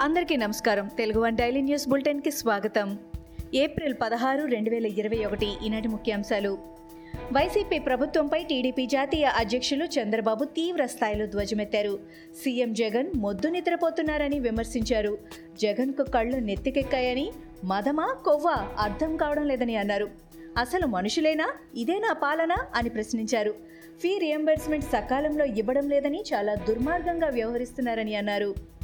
అందరికీ నమస్కారం. Telugu one daily news బులెటిన్కి స్వాగతం. ఏప్రిల్ పదహారు రెండు వేల ఇరవై ఒకటి ఈనాటి ముఖ్యాంశాలు. వైసీపీ ప్రభుత్వంపై టీడీపీ జాతీయ అధ్యక్షులు చంద్రబాబు తీవ్ర స్థాయిలో ధ్వజమెత్తారు. సీఎం జగన్ మొద్దు నిద్రపోతున్నారని విమర్శించారు. జగన్కు కళ్ళు నెత్తికెక్కాయని మదమా కొవ్వా అర్థం కావడం లేదని అన్నారు. అసలు మనుషులేనా? ఇదేనా పాలన? అని ప్రశ్నించారు. ఫీ రియంబర్స్మెంట్ సకాలంలో ఇవ్వడం లేదని చాలా దుర్మార్గంగా వ్యవహరిస్తున్నారని అన్నారు.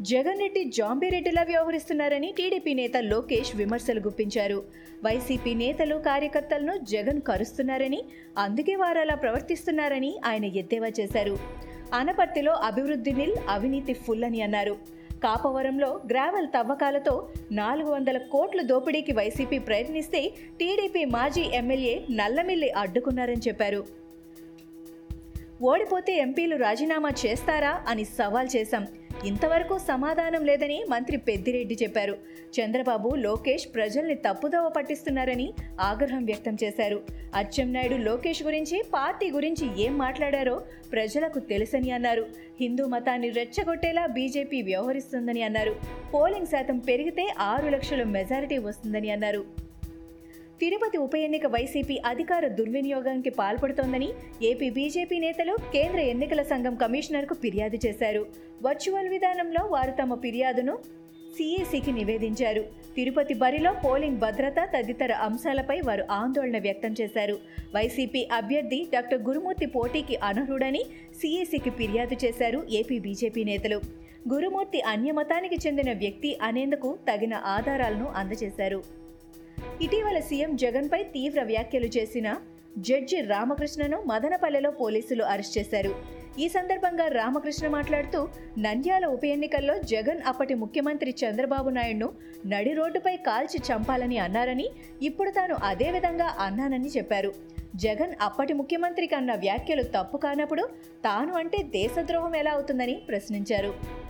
జగన్ రెడ్డి జాంబిరెడ్డిలా వ్యవహరిస్తున్నారని టీడీపీ నేత లోకేష్ విమర్శలు గుప్పించారు. వైసీపీ నేతలు కార్యకర్తలను జగన్ కరుస్తున్నారని అందుకే వారు అలా ప్రవర్తిస్తున్నారని ఆయన ఎద్దేవా చేశారు. ఆనపర్తిలో అభివృద్ధి నిల్ అవినీతి ఫుల్ అని అన్నారు. కాపవరంలో గ్రావెల్ తవ్వకాలతో నాలుగు వందల కోట్ల దోపిడీకి వైసీపీ ప్రయత్నిస్తే టీడీపీ మాజీ ఎమ్మెల్యే నల్లమిల్లి అడ్డుకున్నారని చెప్పారు. ఓడిపోతే ఎంపీలు రాజీనామా చేస్తారా అని సవాల్ చేశాం. ఇంతవరకు సమాధానం లేదని మంత్రి పెద్దిరెడ్డి చెప్పారు. చంద్రబాబు లోకేష్ ప్రజల్ని తప్పుదోవ పట్టిస్తున్నారని ఆగ్రహం వ్యక్తం చేశారు. అచ్చెన్నాయుడు లోకేష్ గురించి పార్టీ గురించి ఏం మాట్లాడారో ప్రజలకు తెలుసని అన్నారు. హిందూ మతాన్ని రెచ్చగొట్టేలా బీజేపీ వ్యవహరిస్తుందని అన్నారు. పోలింగ్ శాతం పెరిగితే ఆరు లక్షల మెజారిటీ వస్తుందని అన్నారు. తిరుపతి ఉప ఎన్నిక వైసీపీ అధికార దుర్వినియోగానికి పాల్పడుతోందని ఏపీ బీజేపీ నేతలు కేంద్ర ఎన్నికల సంఘం కమిషనర్కు ఫిర్యాదు చేశారు. వర్చువల్ విధానంలో వారు తమ ఫిర్యాదును సిఏసికి నివేదించారు. తిరుపతి బరిలో పోలింగ్ భద్రత తదితర అంశాలపై వారు ఆందోళన వ్యక్తం చేశారు. వైసీపీ అభ్యర్థి డాక్టర్ గురుమూర్తి పోటీకి అనర్హుడని సిఏసికి ఫిర్యాదు చేశారు ఏపీ బీజేపీ నేతలు. గురుమూర్తి అన్యమతానికి చెందిన వ్యక్తి అనేందుకు తగిన ఆధారాలను అందజేశారు. ఇటీవల సీఎం జగన్పై తీవ్ర వ్యాఖ్యలు చేసిన జడ్జి రామకృష్ణను మదనపల్లెలో పోలీసులు అరెస్ట్ చేశారు. ఈ సందర్భంగా రామకృష్ణ మాట్లాడుతూ నంద్యాల ఉప ఎన్నికల్లో జగన్ అప్పటి ముఖ్యమంత్రి చంద్రబాబు నాయుడును నడి రోడ్డుపై కాల్చి చంపాలని అన్నారని ఇప్పుడు తాను అదే విధంగా అన్నానని చెప్పారు. జగన్ అప్పటి ముఖ్యమంత్రికి అన్న వ్యాఖ్యలు తప్పు కానప్పుడు తాను అంటే దేశద్రోహం ఎలా అవుతుందని ప్రశ్నించారు.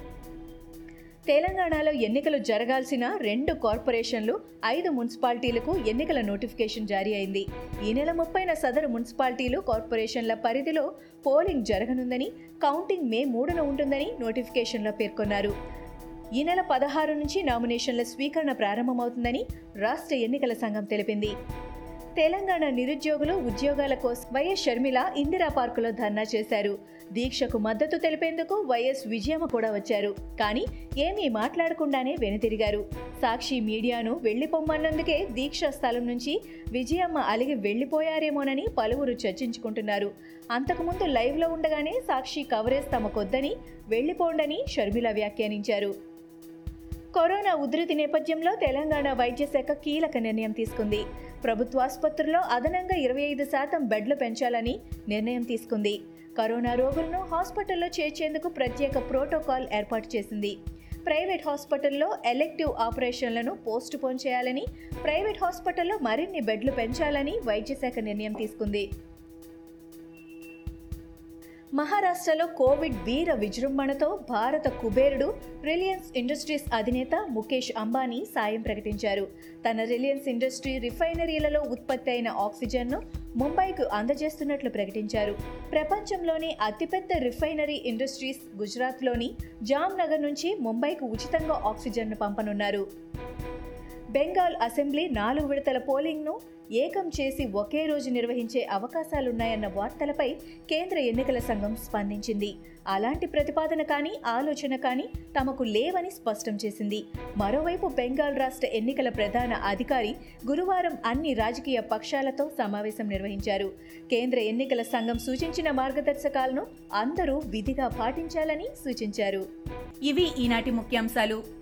తెలంగాణలో ఎన్నికలు జరగాల్సిన రెండు కార్పొరేషన్లు ఐదు మున్సిపాలిటీలకు ఎన్నికల నోటిఫికేషన్ జారీ అయింది. ఈ నెల ముప్పైన సదరు మున్సిపాలిటీలు కార్పొరేషన్ల పరిధిలో పోలింగ్ జరగనుందని కౌంటింగ్ మే మూడున ఉంటుందని నోటిఫికేషన్లో పేర్కొన్నారు. ఈ నెల పదహారు నుంచి నామినేషన్ల స్వీకరణ ప్రారంభమవుతుందని రాష్ట్ర ఎన్నికల సంఘం తెలిపింది. తెలంగాణ నిరుద్యోగులు ఉద్యోగాల కోసం వైఎస్ షర్మిల ఇందిరా పార్కులో ధర్నా చేశారు. దీక్షకు మద్దతు తెలిపేందుకు వైఎస్ విజయమ్మ కూడా వచ్చారు. కానీ ఏమీ మాట్లాడకుండానే వెనుతిరిగారు. సాక్షి మీడియాను వెళ్ళిపోమ్మన్నందుకే దీక్ష స్థలం నుంచి విజయమ్మ అలిగి వెళ్ళిపోయారేమోనని పలువురు చర్చించుకుంటున్నారు. అంతకుముందు లైవ్లో ఉండగానే సాక్షి కవరేజ్ తమకొద్దని వెళ్ళిపోండని షర్మిల వ్యాఖ్యానించారు. కరోనా ఉధృతి నేపథ్యంలో తెలంగాణ వైద్య శాఖ కీలక నిర్ణయం తీసుకుంది. ప్రభుత్వ ఆసుపత్రుల్లో అదనంగా ఇరవై ఐదు శాతం బెడ్లు పెంచాలని నిర్ణయం తీసుకుంది. కరోనా రోగులను హాస్పిటల్లో చేర్చేందుకు ప్రత్యేక ప్రోటోకాల్ ఏర్పాటు చేసింది. ప్రైవేట్ హాస్పిటల్లో ఎలెక్టివ్ ఆపరేషన్లను పోస్ట్ పోన్ చేయాలని ప్రైవేట్ హాస్పిటల్లో మరిన్ని బెడ్లు పెంచాలని వైద్య శాఖ నిర్ణయం తీసుకుంది. మహారాష్ట్రలో కోవిడ్ వీర విజృంభణతో భారత కుబేరుడు రిలయన్స్ ఇండస్ట్రీస్ అధినేత ముఖేష్ అంబానీ సాయం ప్రకటించారు. తన రిలయన్స్ ఇండస్ట్రీ రిఫైనరీలలో ఉత్పత్తి అయిన ఆక్సిజన్ను ముంబైకు అందజేస్తున్నట్లు ప్రకటించారు. ప్రపంచంలోని అతిపెద్ద రిఫైనరీ ఇండస్ట్రీస్ గుజరాత్లోని జామ్నగర్ నుంచి ముంబైకు ఉచితంగా ఆక్సిజన్ను పంపనున్నారు. బెంగాల్ అసెంబ్లీ నాలుగు విడతల పోలింగ్ను ఏకం చేసి ఒకే రోజు నిర్వహించే అవకాశాలున్నాయన్న వార్తలపై కేంద్ర ఎన్నికల సంఘం స్పందించింది. అలాంటి ప్రతిపాదన కానీ ఆలోచన కానీ తమకు లేవని స్పష్టం చేసింది. మరోవైపు బెంగాల్ రాష్ట్ర ఎన్నికల ప్రధాన అధికారి గురువారం అన్ని రాజకీయ పక్షాలతో సమావేశం నిర్వహించారు. కేంద్ర ఎన్నికల సంఘం సూచించిన మార్గదర్శకాలను అందరూ విధిగా పాటించాలని సూచించారు. ఇవి ఈనాటి ముఖ్యాంశాలు.